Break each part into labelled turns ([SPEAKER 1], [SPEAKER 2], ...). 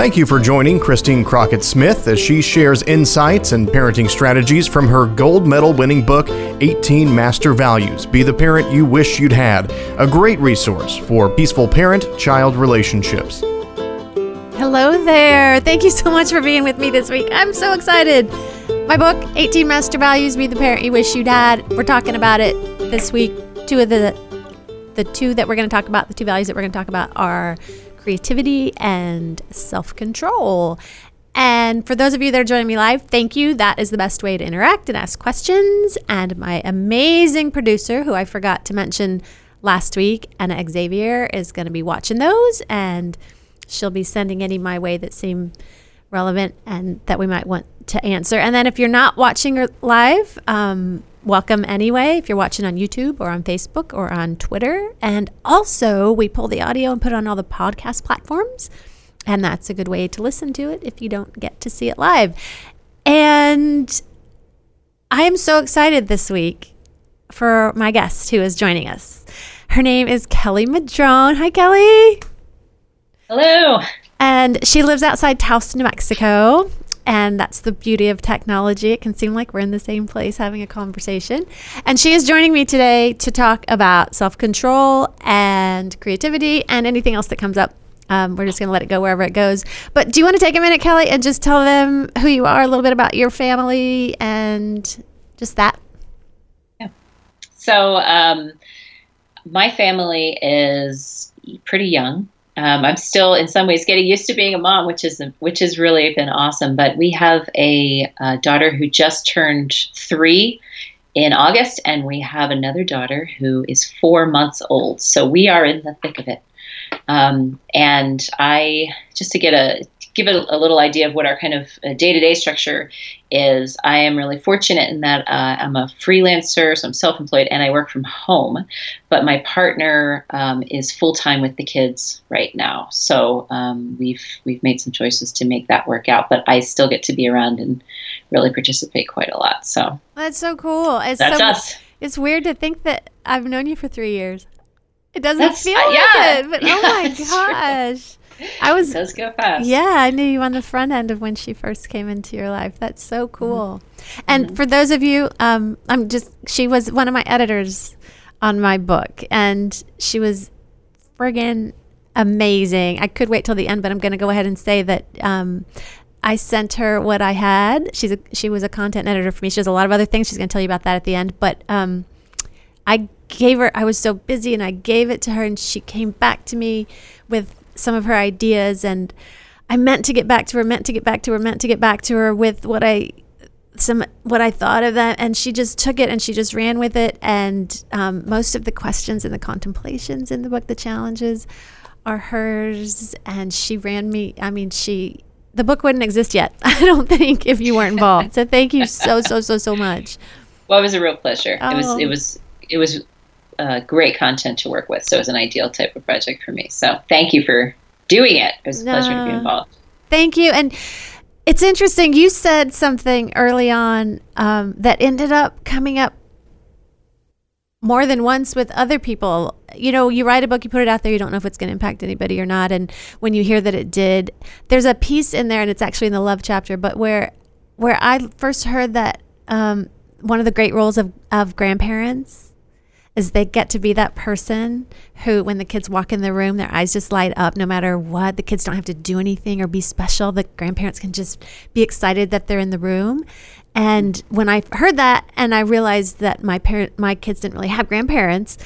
[SPEAKER 1] Thank you for joining Christine Crockett Smith as she shares insights and parenting strategies from her gold medal winning book, 18 Master Values Be the Parent You Wish You'd Had, a great resource for peaceful parent child relationships.
[SPEAKER 2] Hello there. Thank you so much for being with me this week. I'm so excited. My book, 18 Master Values Be the Parent You Wish You'd Had. We're talking about it this week. Two of the the two that we're going to talk about, the two values that we're going to talk about are creativity and self control. And for those of you that are joining me live, thank you. That is the best way to interact and ask questions. And my amazing producer, who I forgot to mention last week, Anna Xavier, is going to be watching those and she'll be sending any my way that seem relevant and that we might want to answer. And then if you're not watching live, um, welcome anyway if you're watching on YouTube or on Facebook or on Twitter. And also, we pull the audio and put it on all the podcast platforms. And that's a good way to listen to it if you don't get to see it live. And I am so excited this week for my guest who is joining us. Her name is Kelly Madrone. Hi, Kelly.
[SPEAKER 3] Hello.
[SPEAKER 2] And she lives outside Taos, New Mexico. And that's the beauty of technology. It can seem like we're in the same place having a conversation. And she is joining me today to talk about self control and creativity and anything else that comes up. Um, we're just going to let it go wherever it goes. But do you want to take a minute, Kelly, and just tell them who you are, a little bit about your family, and just that?
[SPEAKER 3] Yeah. So, um, my family is pretty young. Um, I'm still, in some ways, getting used to being a mom, which is which has really been awesome. But we have a, daughter who just turned three in August, and we have another daughter who is four months old. So we are in the thick of it. Um, and I, just to get a give it a, little idea of what our kind of day to day structure is, I am really fortunate in that uh, I'm a freelancer, so I'm self employed and I work from home. But my partner um, is full time with the kids right now. So um, we've, we've made some choices to make that work out. But I still get to be around and really participate quite a lot. So
[SPEAKER 2] that's so cool. It's
[SPEAKER 3] that's
[SPEAKER 2] so,
[SPEAKER 3] us.
[SPEAKER 2] It's weird to think that I've known you for three years. It doesn't That's, feel uh, yeah. it, but oh my gosh.
[SPEAKER 3] I was. It does go fast.
[SPEAKER 2] Yeah, I knew you on the front end of when she first came into your life. That's so mm-hmm. cool. Mm-hmm. And mm-hmm. for those of you, um, I'm just. She was one of my editors on my book, and she was friggin' amazing. I could wait till the end, but I'm going to go ahead and say that. Um, I sent her what I had. She's a, she was a content editor for me. She does a lot of other things. She's going to tell you about that at the end. But um, I gave her. I was so busy, and I gave it to her, and she came back to me with some of her ideas and I meant to get back to her, meant to get back to her, meant to get back to her with what I some what I thought of that, and she just took it and she just ran with it. And um, most of the questions and the contemplations in the book, the challenges, are hers. And she ran me. I mean, she the book wouldn't exist yet. I don't think if you weren't involved. So thank you so so so so much.
[SPEAKER 3] Well, it was a real pleasure. Oh. It was it was it was uh, great content to work with. So it was an ideal type of project for me. So thank you for doing it. It was a no. pleasure to be involved.
[SPEAKER 2] Thank you. And it's interesting. You said something early on um, that ended up coming up more than once with other people. You know, you write a book, you put it out there, you don't know if it's going to impact anybody or not. And when you hear that it did, there's a piece in there, and it's actually in the love chapter, but where where I first heard that um, one of the great roles of, of grandparents is they get to be that person who when the kids walk in the room their eyes just light up no matter what. The kids don't have to do anything or be special. The grandparents can just be excited that they're in the room. And when i heard that and i realized that my parent my kids didn't really have grandparents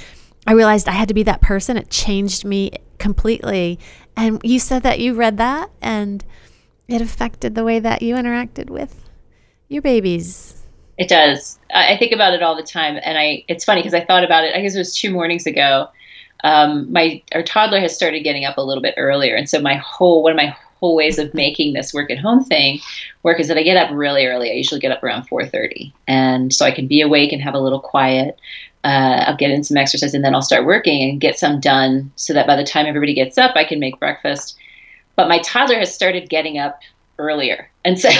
[SPEAKER 2] i realized i had to be that person. It changed me completely. And you said that you read that and it affected the way that you interacted with your babies
[SPEAKER 3] it does. I think about it all the time, and I. It's funny because I thought about it. I guess it was two mornings ago. Um, my our toddler has started getting up a little bit earlier, and so my whole one of my whole ways of making this work at home thing work is that I get up really early. I usually get up around 4:30, and so I can be awake and have a little quiet. Uh, I'll get in some exercise, and then I'll start working and get some done, so that by the time everybody gets up, I can make breakfast. But my toddler has started getting up earlier. And so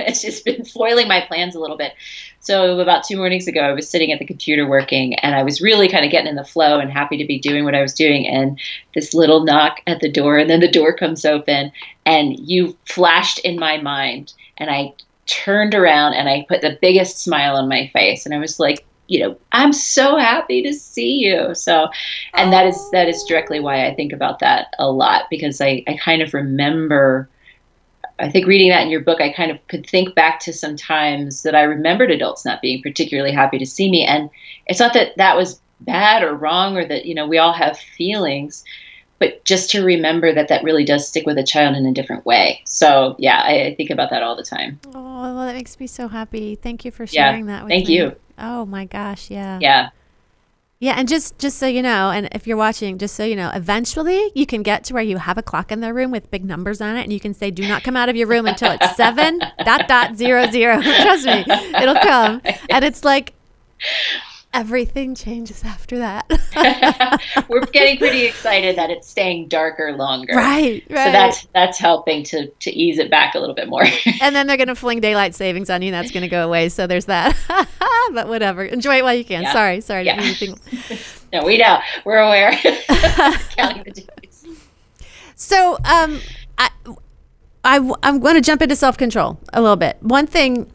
[SPEAKER 3] it's just been foiling my plans a little bit. So about two mornings ago, I was sitting at the computer working, and I was really kind of getting in the flow and happy to be doing what I was doing. And this little knock at the door, and then the door comes open, and you flashed in my mind, and I turned around and I put the biggest smile on my face, and I was like, you know, I'm so happy to see you. So, and that is that is directly why I think about that a lot because I I kind of remember I think reading that in your book, I kind of could think back to some times that I remembered adults not being particularly happy to see me. And it's not that that was bad or wrong or that, you know, we all have feelings, but just to remember that that really does stick with a child in a different way. So, yeah, I, I think about that all the time.
[SPEAKER 2] Oh, well, that makes me so happy. Thank you for sharing
[SPEAKER 3] yeah,
[SPEAKER 2] that with
[SPEAKER 3] thank
[SPEAKER 2] me.
[SPEAKER 3] Thank you.
[SPEAKER 2] Oh, my gosh. Yeah.
[SPEAKER 3] Yeah.
[SPEAKER 2] Yeah, and just just so you know, and if you're watching, just so you know, eventually you can get to where you have a clock in the room with big numbers on it, and you can say, "Do not come out of your room until it's seven dot dot zero zero." Trust me, it'll come, and it's like everything changes after that.
[SPEAKER 3] We're getting pretty excited that it's staying darker longer.
[SPEAKER 2] Right, right.
[SPEAKER 3] So that's that's helping to to ease it back a little bit more.
[SPEAKER 2] and then they're going to fling daylight savings on you, and that's going to go away. So there's that. but whatever, enjoy it while you can.
[SPEAKER 3] Yeah.
[SPEAKER 2] Sorry, sorry.
[SPEAKER 3] Yeah. no, we know. We're aware. Counting the days.
[SPEAKER 2] So, um, I, I, am going to jump into self control a little bit. One thing,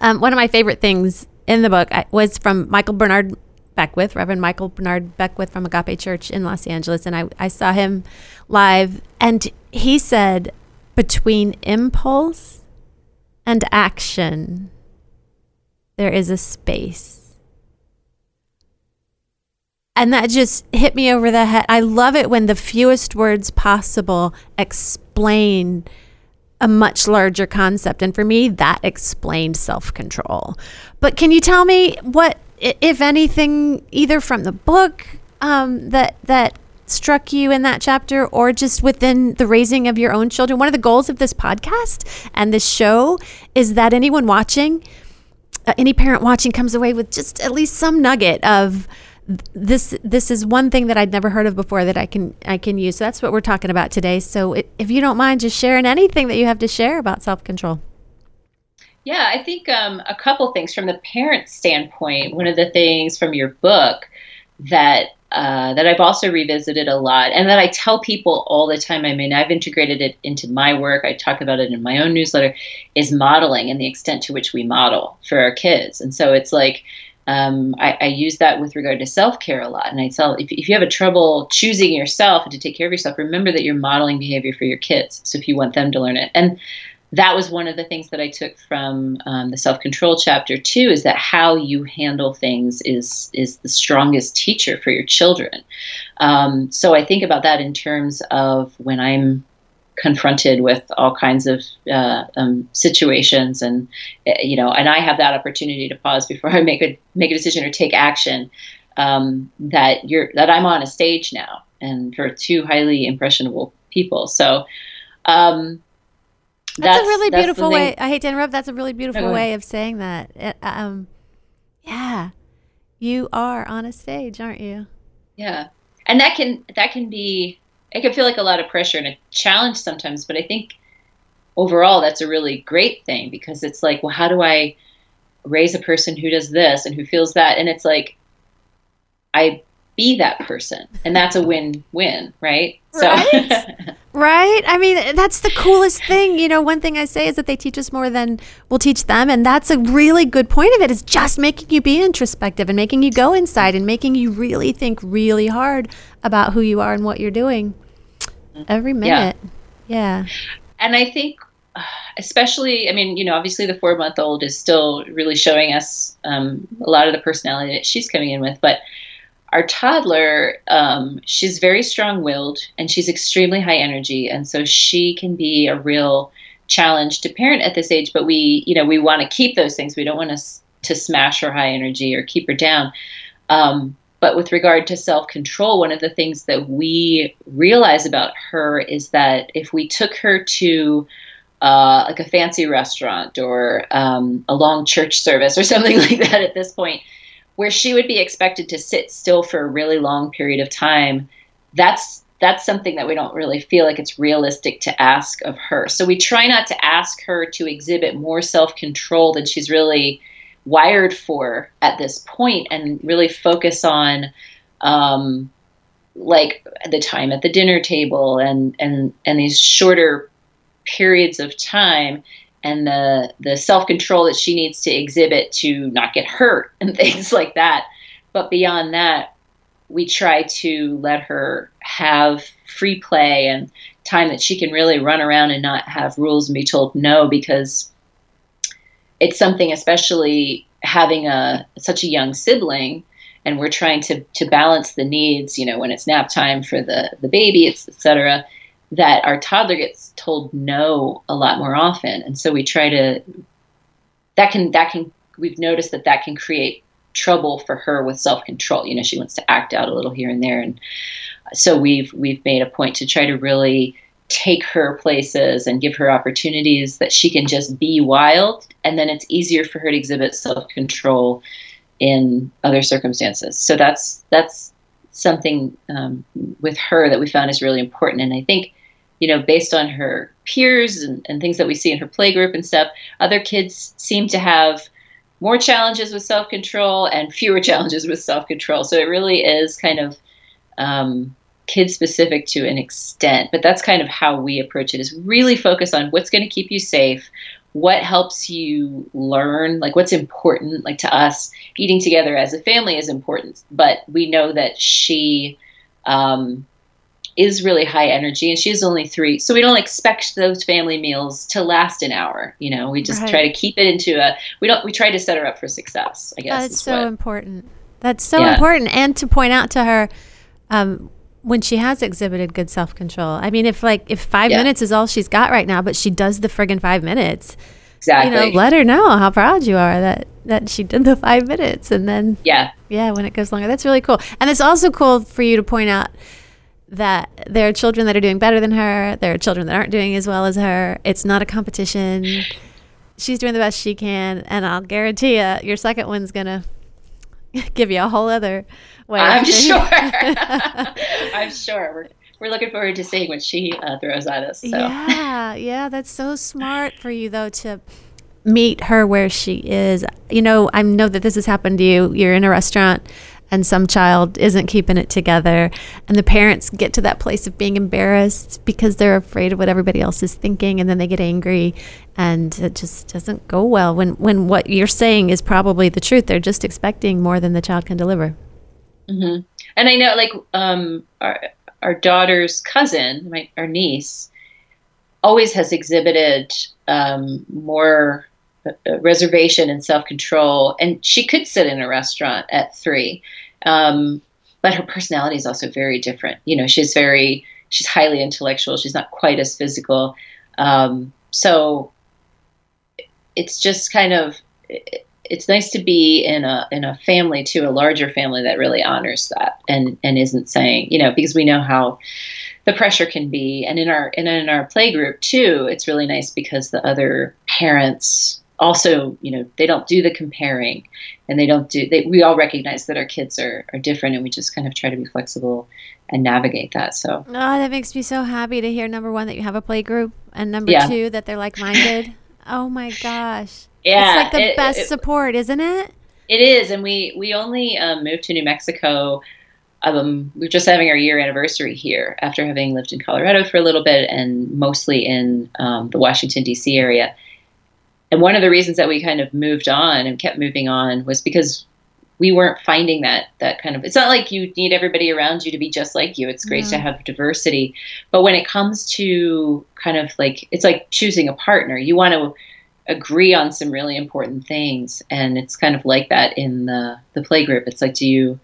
[SPEAKER 2] um, one of my favorite things in the book was from Michael Bernard Beckwith, Reverend Michael Bernard Beckwith from Agape Church in Los Angeles. And I, I saw him live, and he said, between impulse and action, there is a space. And that just hit me over the head. I love it when the fewest words possible explain a much larger concept. And for me, that explained self control. But can you tell me what, if anything, either from the book um, that, that struck you in that chapter or just within the raising of your own children? One of the goals of this podcast and this show is that anyone watching, uh, any parent watching comes away with just at least some nugget of this this is one thing that I'd never heard of before that I can I can use. So that's what we're talking about today. So it, if you don't mind just sharing anything that you have to share about self-control.
[SPEAKER 3] Yeah, I think um, a couple things from the parent standpoint. One of the things from your book that uh, that I've also revisited a lot, and that I tell people all the time. I mean, I've integrated it into my work. I talk about it in my own newsletter. Is modeling and the extent to which we model for our kids, and so it's like. Um, I, I use that with regard to self care a lot. And I tell if, if you have a trouble choosing yourself and to take care of yourself, remember that you're modeling behavior for your kids. So if you want them to learn it. And that was one of the things that I took from um, the self control chapter too. Is that how you handle things is is the strongest teacher for your children. Um, so I think about that in terms of when I'm confronted with all kinds of uh, um, situations, and uh, you know, and I have that opportunity to pause before I make a make a decision or take action. Um, that you're that I'm on a stage now, and for two highly impressionable people. So. Um,
[SPEAKER 2] That's, a really
[SPEAKER 3] that's
[SPEAKER 2] beautiful way. I hate to interrupt. That's a really beautiful way of saying that. It, um, yeah, you are on a stage, aren't you?
[SPEAKER 3] Yeah. And that can that can be it can feel like a lot of pressure and a challenge sometimes, but I think overall that's a really great thing because it's like, well, how do I raise a person who does this and who feels that? And it's like I be that person. And that's a win-win, right?
[SPEAKER 2] Right? Right? I mean, that's the coolest thing. You know, one thing I say is that they teach us more than we'll teach them. And that's a really good point of it is just making you be introspective and making you go inside and making you really think really hard about who you are and what you're doing every minute. Yeah.
[SPEAKER 3] and I think, especially, I mean, you know, obviously the four month old is still really showing us um, a lot of the personality that she's coming in with. But our toddler, um, she's very strong willed and she's extremely high energy. And so she can be a real challenge to parent at this age. But we, you know, we want to keep those things. We don't want to, to smash her high energy or keep her down. Um, but with regard to self control, one of the things that we realize about her is that if we took her to uh, like a fancy restaurant or um, a long church service or something like that at this point, where she would be expected to sit still for a really long period of time, that's that's something that we don't really feel like it's realistic to ask of her. So we try not to ask her to exhibit more self control than she's really wired for at this point and really focus on um, like the time at the dinner table and and and these shorter periods of time and the the self-control that she needs to exhibit to not get hurt and things like that. But beyond that we try to let her have free play and time that she can really run around and not have rules and be told no because it's something especially having a such a young sibling and we're trying to to balance the needs you know when it's nap time for the the baby it's etc that our toddler gets told no a lot more often. And so we try to that can that can we've noticed that that can create trouble for her with self-control. You know she wants to act out a little here and there. And so we've we've made a point to try to really take her places and give her opportunities that she can just be wild. And then it's easier for her to exhibit self-control in other circumstances. So that's that's something um, with her that we found is really important. And i think you know based on her peers and, and things that we see in her playgroup and stuff other kids seem to have more challenges with self-control and fewer challenges with self-control. So it really is kind of um, kid specific to an extent, but that's kind of how we approach it is really focus on what's going to keep you safe, what helps you learn, like what's important, like to us, eating together as a family is important, but we know that she um, is really high energy and she's only three. So we don't expect those family meals to last an hour. You know, we just right. try to keep it into a, we don't, we try to set her up for success, I guess.
[SPEAKER 2] That's so what, important. That's so yeah. important. And to point out to her, um, when she has exhibited good self control. I mean, if like if five yeah. minutes is all she's got right now, but she does the friggin' five minutes.
[SPEAKER 3] Exactly.
[SPEAKER 2] You know, let her know how proud you are that that she did the five minutes, and then
[SPEAKER 3] yeah,
[SPEAKER 2] yeah, when it goes longer, that's really cool. And it's also cool for you to point out that there are children that are doing better than her. There are children that aren't doing as well as her. It's not a competition. She's doing the best she can, and I'll guarantee you, your second one's gonna give you a whole other way.
[SPEAKER 3] I'm sure. I'm sure. We're we're looking forward to seeing what she uh, throws at us. So.
[SPEAKER 2] Yeah, yeah, that's so smart for you though to meet her where she is. You know, I know that this has happened to you. You're in a restaurant and some child isn't keeping it together. And the parents get to that place of being embarrassed because they're afraid of what everybody else is thinking and then they get angry and it just doesn't go well when when what you're saying is probably the truth. They're just expecting more than the child can deliver.
[SPEAKER 3] Mm-hmm. and i know like um our our daughter's cousin my our niece always has exhibited um, more reservation and self control. And she could sit in a restaurant at three, um, but her personality is also very different. You know, she's very she's highly intellectual. She's not quite as physical. Um, so it's just kind of it's nice to be in a in a family too, a larger family that really honors that and and isn't saying you know because we know how the pressure can be and in our and in our play group too it's really nice because the other parents also, you know, they don't do the comparing and they don't do, they, we all recognize that our kids are, are different and we just kind of try to be flexible and navigate that. So,
[SPEAKER 2] oh, that makes me so happy to hear number one, that you have a play group and number yeah. two, that they're like minded. oh my gosh.
[SPEAKER 3] Yeah.
[SPEAKER 2] It's like the it, best it, support, isn't it?
[SPEAKER 3] It is. And we, we only um, moved to New Mexico. Um, we're just having our year anniversary here after having lived in Colorado for a little bit and mostly in um, the Washington, D.C. area and one of the reasons that we kind of moved on and kept moving on was because we weren't finding that that kind of it's not like you need everybody around you to be just like you. It's great to have diversity. But when it comes to kind of like it's like choosing a partner. You want to agree on some really important things. And it's kind of like that in the the play group. It's like do you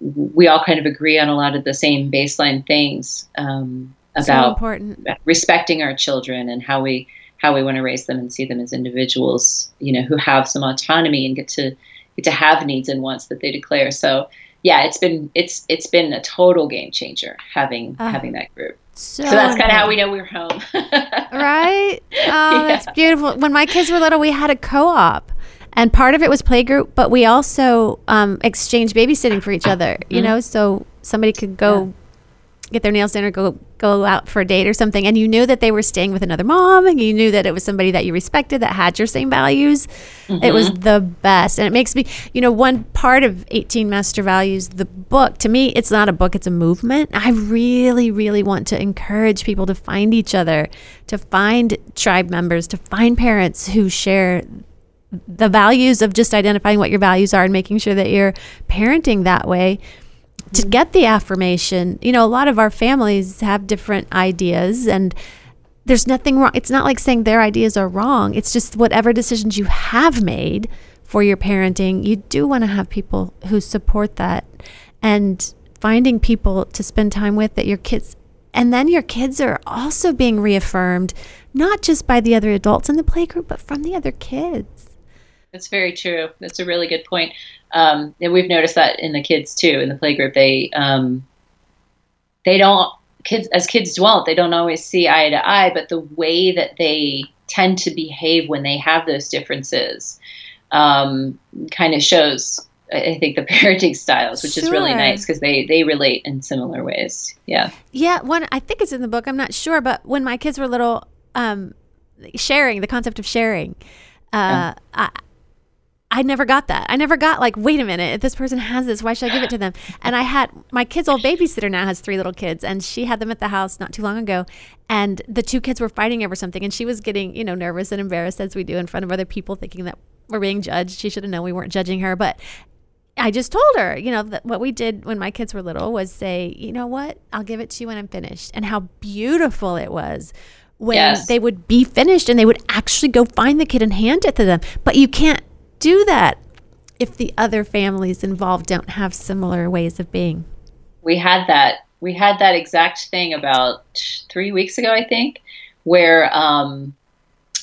[SPEAKER 3] we all kind of agree on a lot of the same baseline things um, about
[SPEAKER 2] so
[SPEAKER 3] respecting our children and how we how we want to raise them and see them as individuals, you know, who have some autonomy and get to get to have needs and wants that they declare. So yeah, it's been it's it's been a total game changer having uh, having that group. So, so that's kind of how we know we're home.
[SPEAKER 2] right? Oh, yeah. that's beautiful. When my kids were little, we had a co-op and part of it was playgroup, but we also um, exchanged babysitting for each other. You mm-hmm. know, so somebody could go get their nails done or go go out for a date or something and you knew that they were staying with another mom and you knew that it was somebody that you respected that had your same values mm-hmm. it was mm-hmm. the best and it makes me you know one part of 18 master values the book to me it's not a book it's a movement i really really want to encourage people to find each other to find tribe members to find parents who share the values of just identifying what your values are and making sure that you're parenting that way to mm-hmm. get the affirmation. You know, a lot of our families have different ideas and there's nothing wrong. It's not like saying their ideas are wrong. It's just whatever decisions you have made for your parenting, you do want to have people who support that and finding people to spend time with that your kids and then your kids are also being reaffirmed not just by the other adults in the playgroup but from the other kids
[SPEAKER 3] that's very true. That's a really good point. Um, and we've noticed that in the kids too, in the playgroup. They um, they don't kids as kids don't they don't always see eye to eye, but the way that they tend to behave when they have those differences um, kind of shows I think the parenting styles, which sure. is really nice because they they relate in similar ways. Yeah.
[SPEAKER 2] Yeah. One, I think it's in the book. I'm not sure, but when my kids were little, um, sharing the concept of sharing, uh, yeah. I, I never got that. I never got like, wait a minute, if this person has this, why should I give it to them? And I had my kid's old babysitter now has three little kids, and she had them at the house not too long ago. And the two kids were fighting over something, and she was getting, you know, nervous and embarrassed as we do in front of other people, thinking that we're being judged. She should have known we weren't judging her, but I just told her, you know, that what we did when my kids were little was say, you know what, I'll give it to you when I'm finished, and how beautiful it was when yes. they would be finished and they would actually go find the kid and hand it to them. But you can't do that if the other families involved don't have similar ways of being.
[SPEAKER 3] We had that. We had that exact thing about three weeks ago, I think, where um,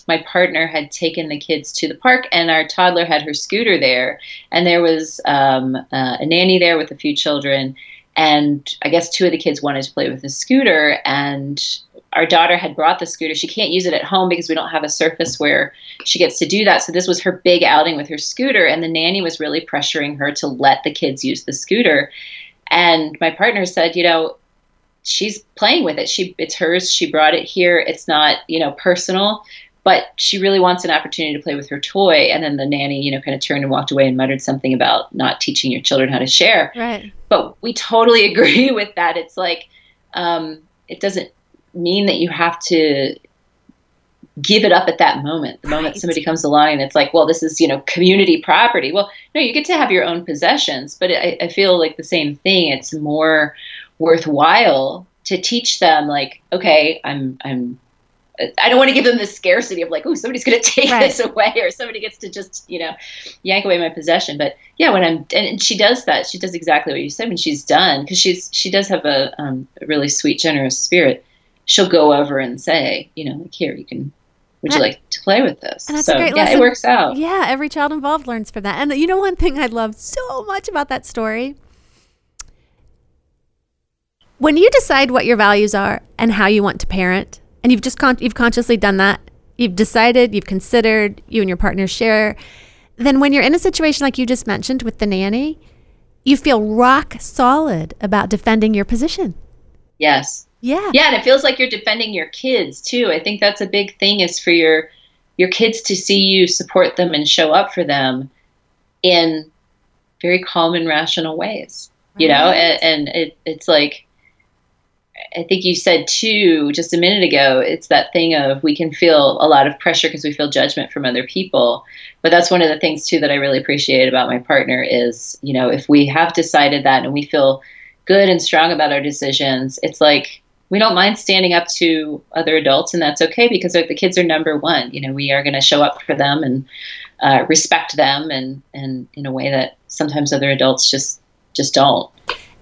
[SPEAKER 3] my partner had taken the kids to the park, and our toddler had her scooter there, and there was um, uh, a nanny there with a few children, and I guess two of the kids wanted to play with the scooter, and our daughter had brought the scooter. She can't use it at home because we don't have a surface where she gets to do that. So this was her big outing with her scooter, and the nanny was really pressuring her to let the kids use the scooter. And my partner said, you know, she's playing with it. She it's hers. She brought it here. It's not, you know, personal, but she really wants an opportunity to play with her toy. And then the nanny, you know, kind of turned and walked away and muttered something about not teaching your children how to share.
[SPEAKER 2] Right.
[SPEAKER 3] But we totally agree with that. It's like um, it doesn't mean that you have to give it up at that moment the right. moment somebody comes along and it's like well this is you know community property well no you get to have your own possessions but I, I feel like the same thing it's more worthwhile to teach them like okay i'm i'm I don't want to give them the scarcity of like, oh, somebody's going to take right. this away, or somebody gets to just, you know, yank away my possession. But yeah, when I'm, and she does that. She does exactly what you said when she's done, because she's she does have a, um, a really sweet, generous spirit she'll go over and say, you know, like here you can would you like to play with this?
[SPEAKER 2] And that's
[SPEAKER 3] so,
[SPEAKER 2] a great
[SPEAKER 3] yeah,
[SPEAKER 2] lesson.
[SPEAKER 3] it works out.
[SPEAKER 2] Yeah, every child involved learns from that. And you know, one thing I love so much about that story when you decide what your values are and how you want to parent, and you've just con- you've consciously done that, you've decided, you've considered, you and your partner share, then when you're in a situation like you just mentioned with the nanny, you feel rock solid about defending your position.
[SPEAKER 3] Yes.
[SPEAKER 2] Yeah.
[SPEAKER 3] Yeah, and it feels like you're defending your kids too. I think that's a big thing is for your your kids to see you support them and show up for them in very calm and rational ways. You right. know, and, and it, it's like I think you said too just a minute ago, it's that thing of we can feel a lot of pressure because we feel judgment from other people. But that's one of the things too that I really appreciate about my partner is, you know, if we have decided that and we feel good and strong about our decisions, it's like we don't mind standing up to other adults, and that's okay because the kids are number one. You know, we are going to show up for them and uh, respect them, and and in a way that sometimes other adults just just don't.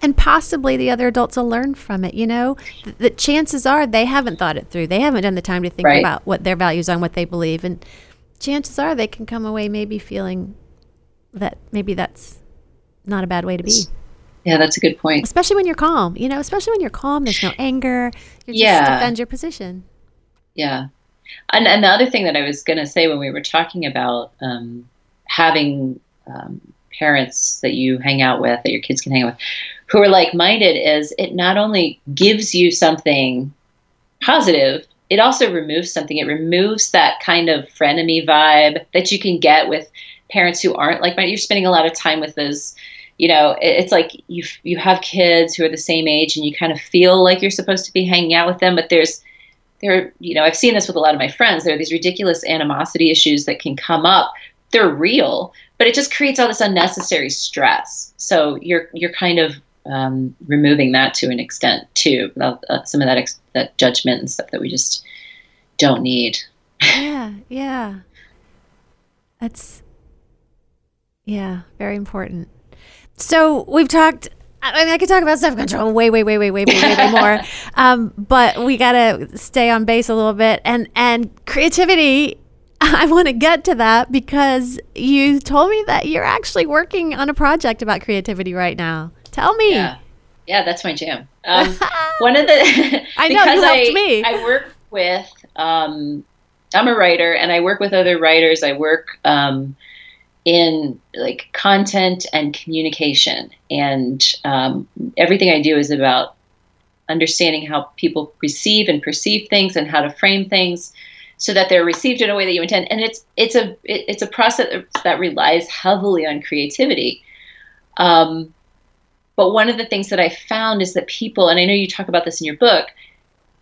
[SPEAKER 2] And possibly the other adults will learn from it. You know, the, the chances are they haven't thought it through. They haven't done the time to think right. about what their values are and what they believe, and chances are they can come away maybe feeling that maybe that's not a bad way to be.
[SPEAKER 3] Yeah, that's a good point.
[SPEAKER 2] Especially when you're calm, you know, especially when you're calm, there's no anger. You just yeah. defend your position.
[SPEAKER 3] Yeah. And, and the other thing that I was going to say when we were talking about um, having um, parents that you hang out with, that your kids can hang out with, who are like minded is it not only gives you something positive, it also removes something. It removes that kind of frenemy vibe that you can get with parents who aren't like You're spending a lot of time with those you know it's like you you have kids who are the same age and you kind of feel like you're supposed to be hanging out with them but there's there you know i've seen this with a lot of my friends. There are these ridiculous animosity issues that can come up. They're real but it just creates all this unnecessary stress. So you're you're kind of um, removing that to an extent too uh, some of that ex- that judgment and stuff that we just don't need.
[SPEAKER 2] Yeah yeah. That's yeah very important so we've talked I mean, I could talk about self control way, way, way, way, way, way, way, way more. Um, but we gotta stay on base a little bit, and and creativity. I want to get to that because you told me that you're actually working on a project about creativity right now. Tell me.
[SPEAKER 3] Yeah, yeah that's my jam. Um, one of the
[SPEAKER 2] I know you helped
[SPEAKER 3] I,
[SPEAKER 2] me.
[SPEAKER 3] I work with. Um, I'm a writer, and I work with other writers. I work. In like content and communication. And um, everything i do is about understanding how people receive and perceive things and how to frame things so that they're received in a way that you intend. And it's it's a it, it's a process that relies heavily on creativity. Um, but one of the things that i found is that people and i know you talk about this in your book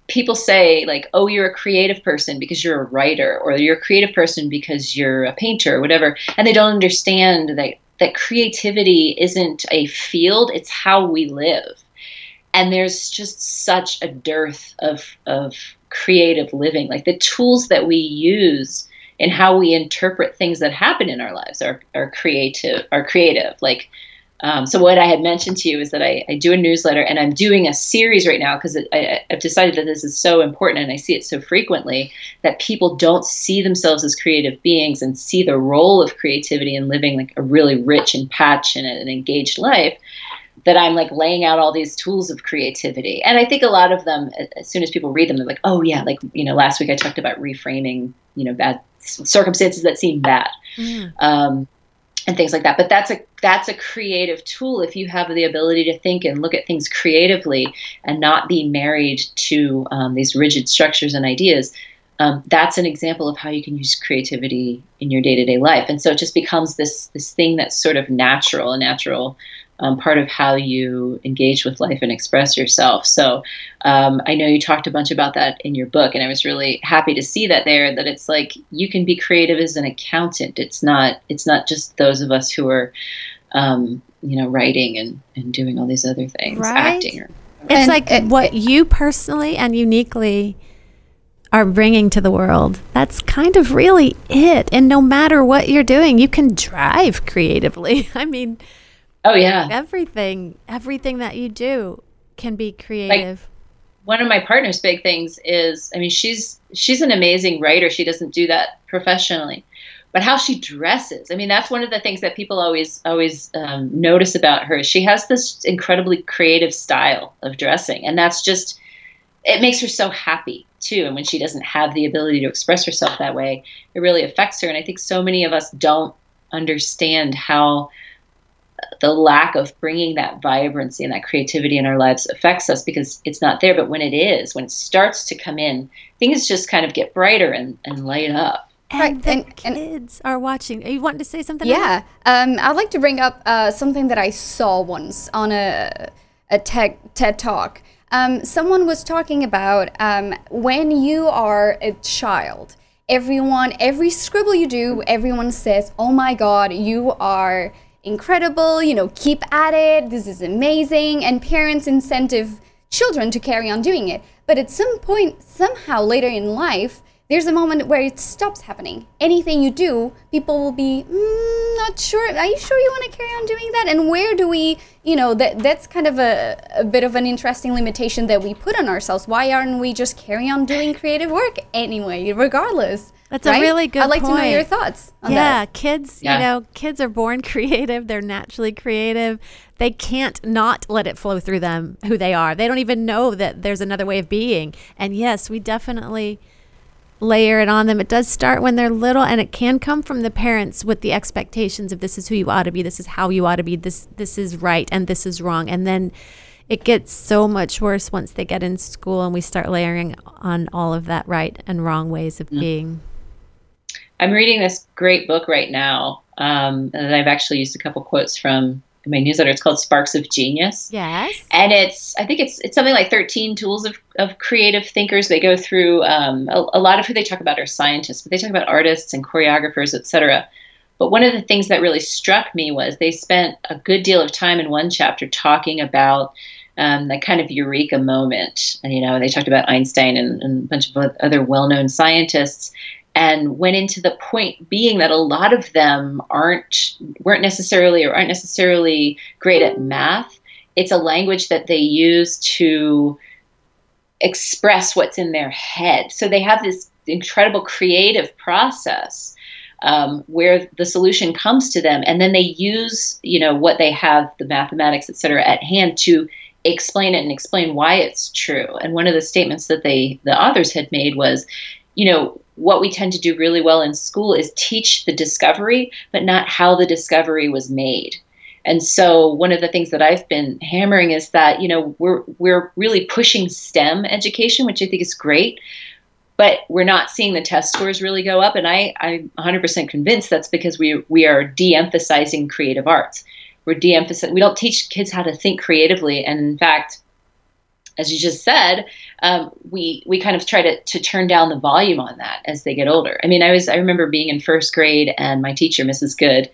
[SPEAKER 3] people say like oh you're a creative person because you're a writer or you're a creative person because you're a painter or whatever and they don't understand that that creativity isn't a field it's how we live. And there's just such a dearth of of creative living. Like the tools that we use in how we interpret things that happen in our lives are, are creative are creative. Like um, so what I had mentioned to you is that I, I, do a newsletter and I'm doing a series right now because I've decided that this is so important and I see it so frequently that people don't see themselves as creative beings and see the role of creativity in living like a really rich and passionate and engaged life that I'm like laying out all these tools of creativity. And I think a lot of them, as soon as people read them, they're like, oh yeah, like, you know, last week I talked about reframing, you know, bad circumstances that seem bad. Mm. Um, and things like that. But that's a that's a creative tool if you have the ability to think and look at things creatively and not be married to um, these rigid structures and ideas um, that's an example of how you can use creativity in your day-to-day life and so it just becomes this this thing that's sort of natural a natural um, part of how you engage with life and express yourself. So um, I know you talked a bunch about that in your book, and I was really happy to see that there. That it's like you can be creative as an accountant. It's not. It's not just those of us who are, um, you know, writing and and doing all these other things, right? acting. Or,
[SPEAKER 2] it's and, like and, what you personally and uniquely are bringing to the world. That's kind of really it. And no matter what you're doing, you can drive creatively. I mean,
[SPEAKER 3] Oh yeah.
[SPEAKER 2] Everything, everything that you do can be creative. Like,
[SPEAKER 3] one of my partner's big things is, I mean, she's she's an amazing writer. She doesn't do that professionally, but how she dresses. I mean, that's one of the things that people always always um, notice about her. She has this incredibly creative style of dressing, and that's just it makes her so happy too. And when she doesn't have the ability to express herself that way, it really affects her. And I think so many of us don't understand how the lack of bringing that vibrancy and that creativity in our lives affects us because it's not there. But when it is, when it starts to come in, things just kind of get brighter and, and light up.
[SPEAKER 2] And right. the and, kids and, are watching. Are you wanting to say something?
[SPEAKER 4] Yeah. Um, I'd like to bring up uh, something that I saw once on a, a TED, TED Talk. Um, someone was talking about um, when you are a child, everyone, every scribble you do, everyone says, oh my God, you are incredible, you know, keep at it, this is amazing, and parents incentive children to carry on doing it. But at some point, somehow later in life, there's a moment where it stops happening. Anything you do, people will be mm, not sure. Are you sure you want to carry on doing that? And where do we, you know, that that's kind of a, a bit of an interesting limitation that we put on ourselves. Why aren't we just carry on doing creative work anyway, regardless?
[SPEAKER 2] That's right? a really good
[SPEAKER 4] I'd like
[SPEAKER 2] point.
[SPEAKER 4] to know your thoughts
[SPEAKER 2] yeah,
[SPEAKER 4] that.
[SPEAKER 2] kids, yeah. you know, kids are born creative. They're naturally creative. They can't not let it flow through them who they are. They don't even know that there's another way of being. And yes, we definitely layer it on them. It does start when they're little and it can come from the parents with the expectations of this is who you ought to be, this is how you ought to be, this this is right and this is wrong. And then it gets so much worse once they get in school and we start layering on all of that right and wrong ways of mm. being.
[SPEAKER 3] I'm reading this great book right now um, that I've actually used a couple quotes from my newsletter. It's called Sparks of Genius.
[SPEAKER 2] Yes.
[SPEAKER 3] And it's I think it's it's something like 13 tools of, of creative thinkers. They go through um, a, a, lot of who they talk about are scientists, but they talk about artists and choreographers, etc. But one of the things that really struck me was they spent a good deal of time in one chapter talking about um, that kind of eureka moment. And, you know, they talked about Einstein and, and a bunch of other well-known scientists and went into the point being that a lot of them aren't weren't necessarily or aren't necessarily great at math. It's a language that they use to express what's in their head. So they have this incredible creative process um, where the solution comes to them and then they use you know what they have the mathematics et cetera at hand to explain it and explain why it's true. And one of the statements that they the authors had made was you know what we tend to do really well in school is teach the discovery, but not how the discovery was made. And so one of the things that I've been hammering is that, you know, we're we're really pushing STEM education, which I think is great, but we're not seeing the test scores really go up. And I, I'm 100% convinced that's because we we are de-emphasizing creative arts. We're de-emphasizing. We don't teach kids how to think creatively, and in fact, as you just said, um, we we kind of try to to turn down the volume on that as they get older. I mean, I was I remember being in first grade and my teacher, Mrs. Good,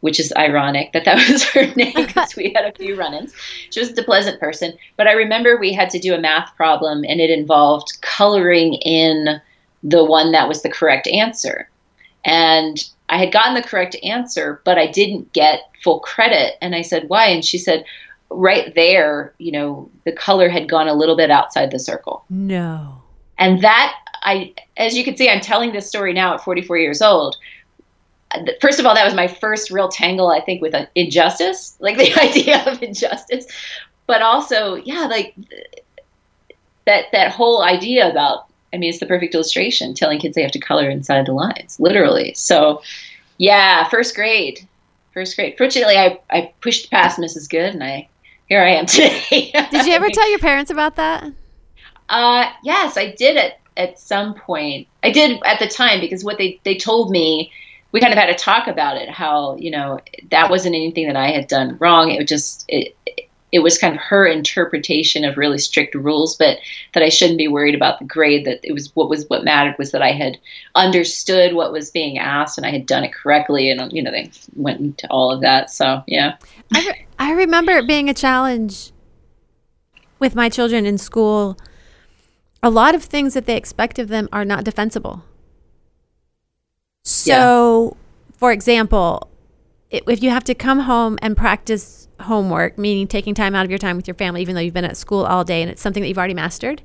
[SPEAKER 3] which is ironic that that was her name because we had a few run-ins. She was a pleasant person, but I remember we had to do a math problem and it involved coloring in the one that was the correct answer. And I had gotten the correct answer, but I didn't get full credit. And I said, why? And she said, right there, you know, the color had gone a little bit outside the circle.
[SPEAKER 2] No.
[SPEAKER 3] And that I as you can see I'm telling this story now at 44 years old. First of all, that was my first real tangle I think with injustice, like the idea of injustice. But also, yeah, like that that whole idea about I mean, it's the perfect illustration telling kids they have to color inside the lines, literally. So, yeah, first grade. First grade. Fortunately, I, I pushed past Mrs. Good and I here I am today.
[SPEAKER 2] did you ever tell your parents about that?
[SPEAKER 3] Uh, yes, I did at at some point. I did at the time because what they they told me, we kind of had a talk about it. How you know that wasn't anything that I had done wrong. It was just it it was kind of her interpretation of really strict rules, but that I shouldn't be worried about the grade. That it was what was what mattered was that I had understood what was being asked and I had done it correctly. And you know, they went into all of that. So yeah,
[SPEAKER 2] I, re- I remember it being a challenge with my children in school. A lot of things that they expect of them are not defensible. So, yeah. for example, if you have to come home and practice homework, meaning taking time out of your time with your family, even though you've been at school all day and it's something that you've already mastered,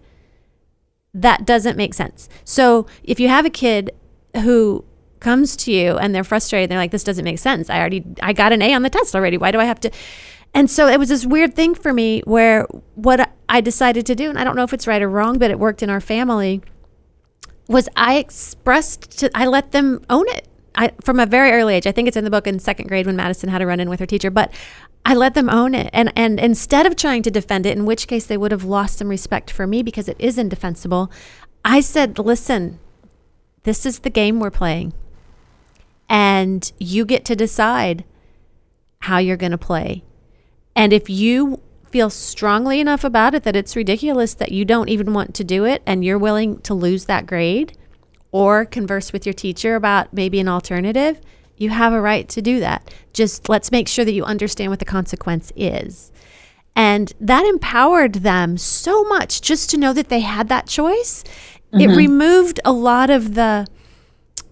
[SPEAKER 2] that doesn't make sense. So if you have a kid who comes to you and they're frustrated, they're like, this doesn't make sense. I already, I got an A on the test already. Why do I have to? And so it was this weird thing for me where what I decided to do, and I don't know if it's right or wrong, but it worked in our family, was I expressed to, I let them own it. I, from a very early age, I think it's in the book in second grade when Madison had to run in with her teacher, but I let them own it. And, and instead of trying to defend it, in which case they would have lost some respect for me because it is indefensible, I said, listen, this is the game we're playing. And you get to decide how you're going to play. And if you feel strongly enough about it that it's ridiculous that you don't even want to do it and you're willing to lose that grade or converse with your teacher about maybe an alternative, you have a right to do that. Just let's make sure that you understand what the consequence is. And that empowered them so much just to know that they had that choice. Mm-hmm. It removed a lot of the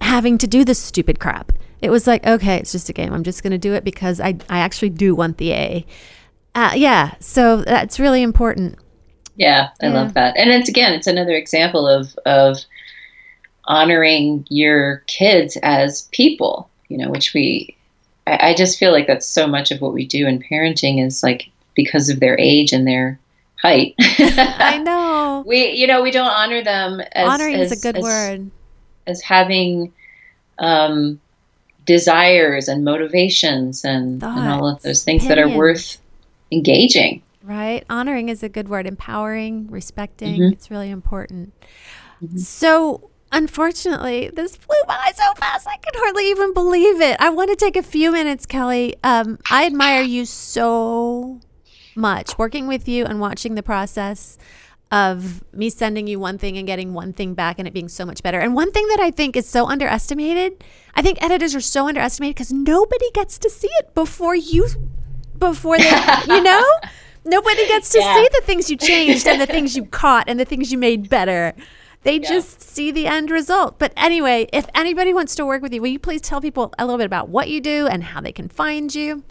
[SPEAKER 2] having to do this stupid crap. It was like, okay, it's just a game. I'm just going to do it because I, I actually do want the A. Uh, yeah. So that's really important.
[SPEAKER 3] Yeah, I yeah. love that. And it's again, it's another example of, of honoring your kids as people you know, which we, I, I just feel like that's so much of what we do in parenting is like because of their age and their height.
[SPEAKER 2] I know.
[SPEAKER 3] We, you know, we don't honor them as
[SPEAKER 2] Honoring
[SPEAKER 3] as,
[SPEAKER 2] is a good
[SPEAKER 3] as,
[SPEAKER 2] word.
[SPEAKER 3] As having um, desires and motivations and, and all of those things that are worth engaging.
[SPEAKER 2] Right? Honoring is a good word. Empowering, respecting.
[SPEAKER 3] Mhm.
[SPEAKER 2] It's really important.
[SPEAKER 3] Mm-hmm.
[SPEAKER 2] So, unfortunately, this flew by so fast. I can hardly even believe it. I want to take a few minutes, Kelly. Um, I admire you so much working with you and watching the process of me sending you one thing and getting one thing back and it being so much better. And one thing that I think is so underestimated, I think editors are so underestimated because nobody gets to see it before you, before they, you know? Nobody gets to
[SPEAKER 3] Yeah.
[SPEAKER 2] see the things you changed and the things you caught and the things you made better. They
[SPEAKER 3] Yeah.
[SPEAKER 2] just see the end result. But anyway, if anybody wants to work with you, will you please tell people a little bit about what you do and how they can find you?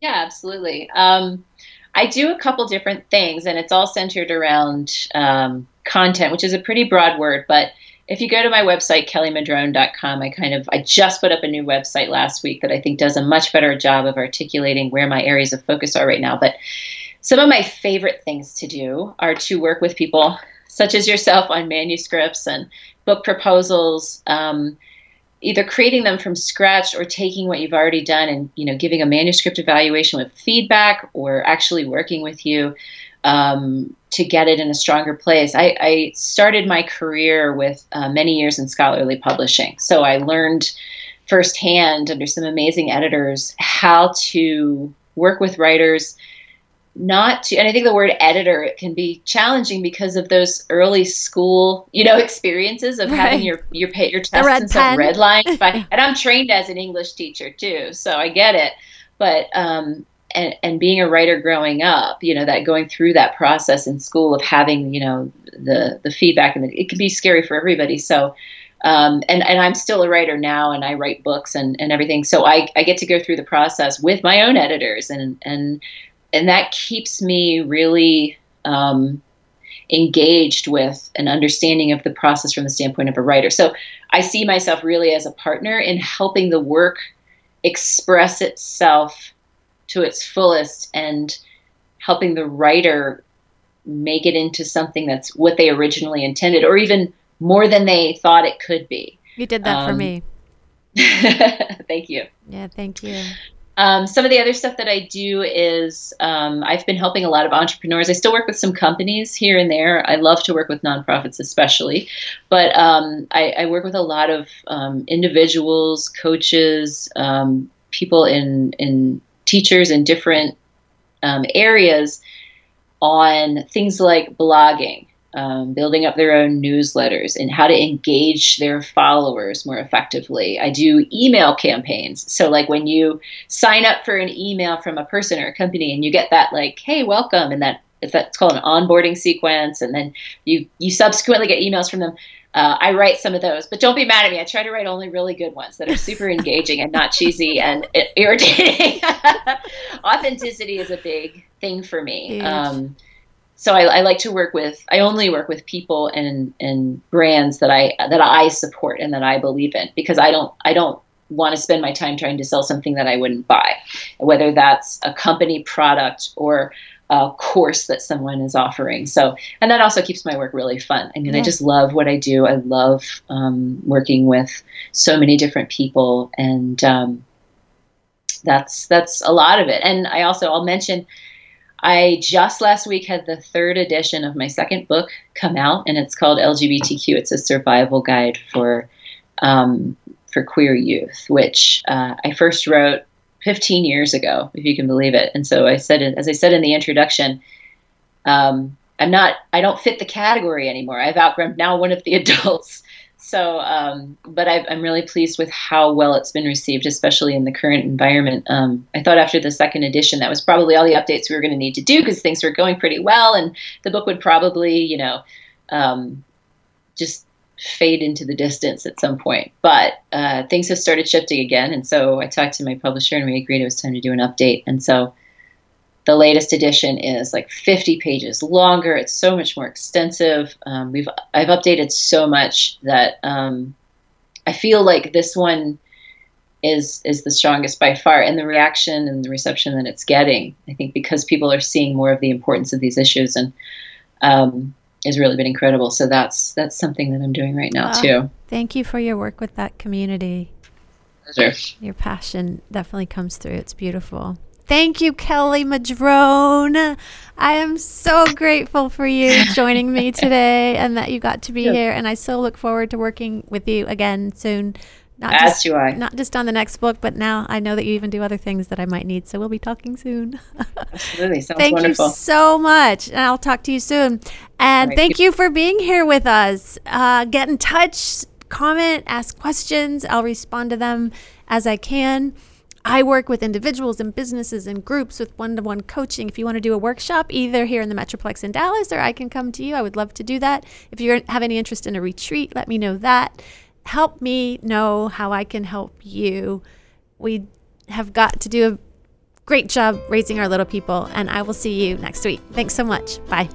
[SPEAKER 3] Yeah, absolutely. Um, I do a couple different things, and it's all centered around um, content, which is a pretty broad word. But if you go to my website, kellymadrone.com, I kind of I just put up a new website last week that I think does a much better job of articulating where my areas of focus are right now. But some of my favorite things to do are to work with people such as yourself on manuscripts and book proposals. Um, either creating them from scratch or taking what you've already done and you know giving a manuscript evaluation with feedback or actually working with you um, to get it in a stronger place. I, I started my career with uh, many years in scholarly publishing. So i learned firsthand under some amazing editors how to work with writers not to and i think the word editor it can be challenging because of those early school you know experiences of
[SPEAKER 2] Right.
[SPEAKER 3] having your your pa- your tests
[SPEAKER 2] red
[SPEAKER 3] and stuff
[SPEAKER 2] pen.
[SPEAKER 3] redlined by and i'm trained as an english teacher too so i get it but um and, and being a writer growing up you know that going through that process in school of having you know the the feedback and the, it can be scary for everybody so um, and, and I'm still a writer now and I write books and, and everything. So I, I get to go through the process with my own editors and, and, and that keeps me really um, engaged with an understanding of the process from the standpoint of a writer. So I see myself really as a partner in helping the work express itself to its fullest and helping the writer make it into something that's what they originally intended or even more than they thought it could be.
[SPEAKER 2] You did that for
[SPEAKER 3] Um,
[SPEAKER 2] me.
[SPEAKER 3] Thank you.
[SPEAKER 2] Yeah, thank you.
[SPEAKER 3] Um, some of the other stuff that I do is um, I've been helping a lot of entrepreneurs. I still work with some companies here and there. I love to work with nonprofits, especially, but um, I, I work with a lot of um, individuals, coaches, um, people in in teachers in different um, areas on things like blogging, um, building up their own newsletters, and how to engage their followers more effectively. I do email campaigns. So, like when you sign up for an email from a person or a company, and you get that like, "Hey, welcome," and that it's that's called an onboarding sequence, and then you you subsequently get emails from them. Uh, I write some of those, but don't be mad at me. I try to write only really good ones that are super engaging and not cheesy and irritating. Authenticity is a big thing for me. Um, so I, I like to work with. I only work with people and and brands that I that I support and that I believe in because I don't I don't want to spend my time trying to sell something that I wouldn't buy, whether that's a company product or a course that someone is offering. So, and that also keeps my work really fun. I mean, I just love what I do. I love um, working with so many different people, and um, that's that's a lot of it. And I also I'll mention. I just last week had the third edition of my second book come out, and it's called LGBTQ. It's a survival guide for um, for queer youth, which uh, I first wrote 15 years ago, if you can believe it. And so I said, as I said in the introduction, um, I'm not, I don't fit the category anymore. I've outgrown now one of the adults. So, um, but i I'm really pleased with how well it's been received, especially in the current environment. Um, I thought after the second edition, that was probably all the updates we were going to need to do because things were going pretty well, and the book would probably, you know, um, just fade into the distance at some point. But uh, things have started shifting again, and so I talked to my publisher, and we agreed it was time to do an update. And so the latest edition is like 50 pages longer. It's so much more extensive. Um, we've I've updated so much that um, I feel like this one is is the strongest by far and the reaction and the reception that it's getting i think because people are seeing more of the importance of these issues and um, has really been incredible so that's that's something that i'm doing right now uh, too
[SPEAKER 2] thank you for your work with that community
[SPEAKER 3] Pleasure.
[SPEAKER 2] your passion definitely comes through it's beautiful Thank you, Kelly Madrone. I am so grateful for you joining me today and that you got to be here. And I so look forward to working with you again soon.
[SPEAKER 3] Not As just, do I.
[SPEAKER 2] Not just on the next book, but now I know that you even do other things that I might need. So we'll be talking soon.
[SPEAKER 3] Absolutely. Sounds
[SPEAKER 2] thank
[SPEAKER 3] wonderful.
[SPEAKER 2] you so much. And I'll talk to you soon. And right. thank you for being here with us. Uh, get in touch, comment, ask questions. I'll respond to them as I can. I work with individuals and businesses and groups with one to one coaching. If you want to do a workshop, either here in the Metroplex in Dallas or I can come to you, I would love to do that. If you have any interest in a retreat, let me know that help me know how I can help you. We have got to do a great job raising our little people, and I will see you next week. Thanks so much. Bye.